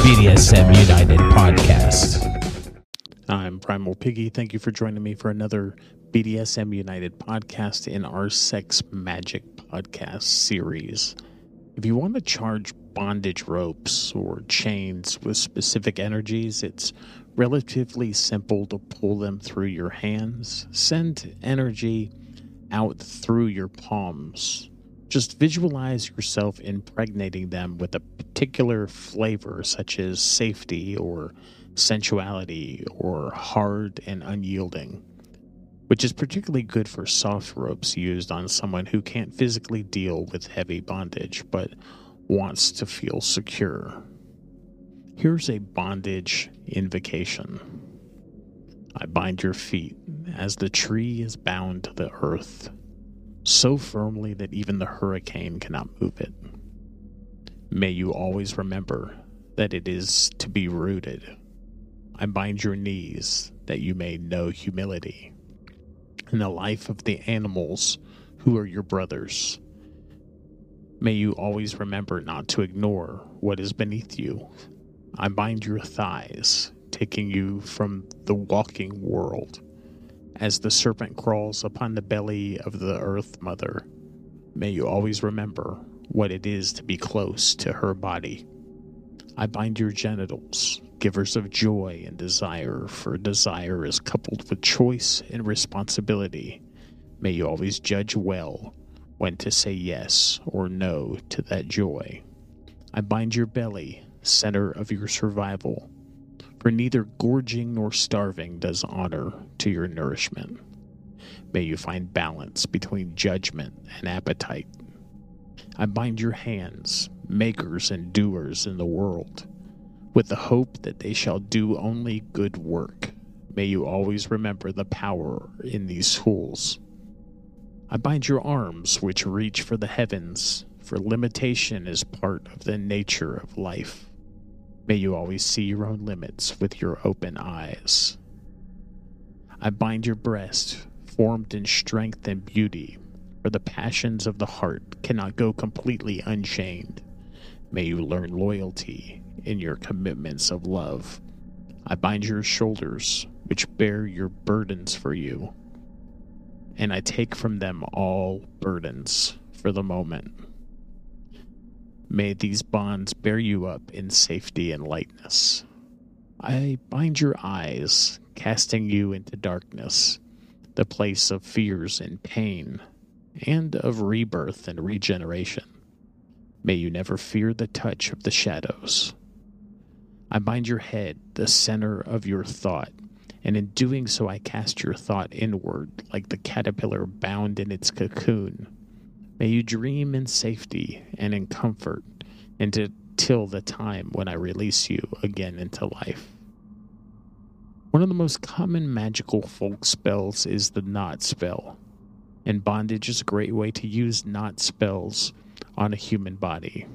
BDSM United podcast. I'm Primal Piggy. Thank you for joining me for another BDSM United podcast in our Sex Magic podcast series. If you want to charge bondage ropes or chains with specific energies, it's relatively simple to pull them through your hands. Send energy out through your palms. Just visualize yourself impregnating them with a particular flavor, such as safety or sensuality or hard and unyielding, which is particularly good for soft ropes used on someone who can't physically deal with heavy bondage but wants to feel secure. Here's a bondage invocation. I bind your feet as the tree is bound to the earth, so firmly that even the hurricane cannot move it. May you always remember that it is to be rooted. I bind your knees that you may know humility in the life of the animals who are your brothers. May you always remember not to ignore what is beneath you. I bind your thighs, taking you from the walking world. As the serpent crawls upon the belly of the earth mother, may you always remember what it is to be close to her body. I bind your genitals, givers of joy and desire, for desire is coupled with choice and responsibility. May you always judge well when to say yes or no to that joy. I bind your belly, center of your survival, for neither gorging nor starving does honor to your nourishment. May you find balance between judgment and appetite. I bind your hands, makers and doers in the world, with the hope that they shall do only good work. May you always remember the power in these tools. I bind your arms, which reach for the heavens, for limitation is part of the nature of life. May you always see your own limits with your open eyes. I bind your breast, formed in strength and beauty, for the passions of the heart cannot go completely unchained. May you learn loyalty in your commitments of love. I bind your shoulders, which bear your burdens for you, and I take from them all burdens for the moment. May these bonds bear you up in safety and lightness. I bind your eyes, casting you into darkness, the place of fears and pain, and of rebirth and regeneration. May you never fear the touch of the shadows. I bind your head, the center of your thought, and in doing so, I cast your thought inward like the caterpillar bound in its cocoon. May you dream in safety and in comfort until the time when I release you again into life. One of the most common magical folk spells is the knot spell, and bondage is a great way to use knot spells on a human body.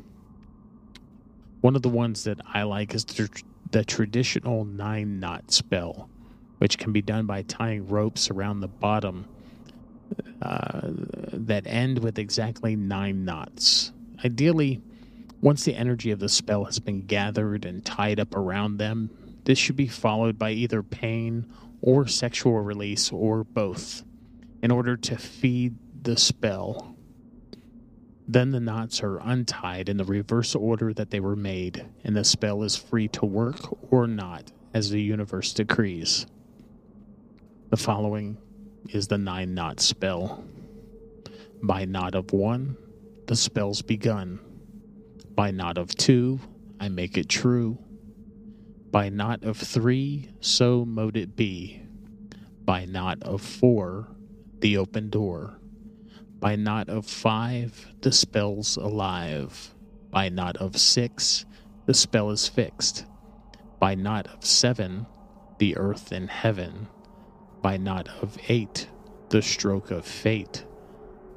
One of the ones that I like is the, the traditional nine knot spell, which can be done by tying ropes around the bottom that end with exactly nine knots. Ideally, once the energy of the spell has been gathered and tied up around them, this should be followed by either pain or sexual release or both in order to feed the spell. Then the knots are untied in the reverse order that they were made, and the spell is free to work or not as the universe decrees. The following is the nine knot spell. By knot of one, the spell's begun. By knot of two, I make it true. By knot of three, so mote it be. By knot of four, the open door. By knot of five, the spell's alive. By knot of six, the spell is fixed. By knot of seven, the earth and heaven. By knot of eight, the stroke of fate.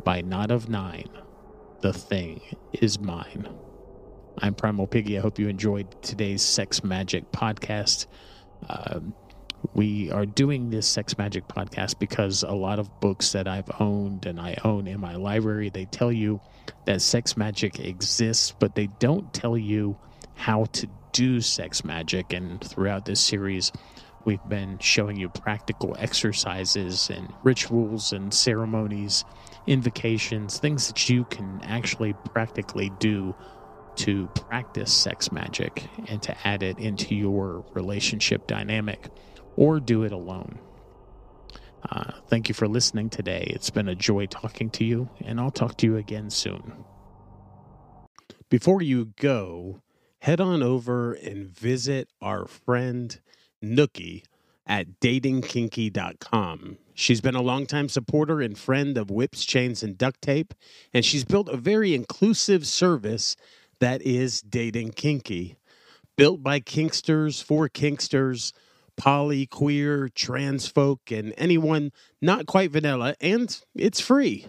By knot of nine, the thing is mine. I'm Primal Piggy. I hope you enjoyed today's Sex Magic podcast. Um, we are doing this Sex Magic podcast because a lot of books that I've owned and I own in my library, they tell you that sex magic exists, but they don't tell you how to do sex magic. And throughout this series, we've been showing you practical exercises and rituals and ceremonies, invocations, things that you can actually practically do to practice sex magic and to add it into your relationship dynamic or do it alone. Uh, thank you for listening today. It's been a joy talking to you, and I'll talk to you again soon. Before you go, head on over and visit our friend Nookie at datingkinky.com. She's been a longtime supporter and friend of whips, chains, and duct tape, and she's built a very inclusive service that is Dating Kinky. Built by Kinksters for Kinksters, poly, queer, trans folk, and anyone not quite vanilla, and it's free.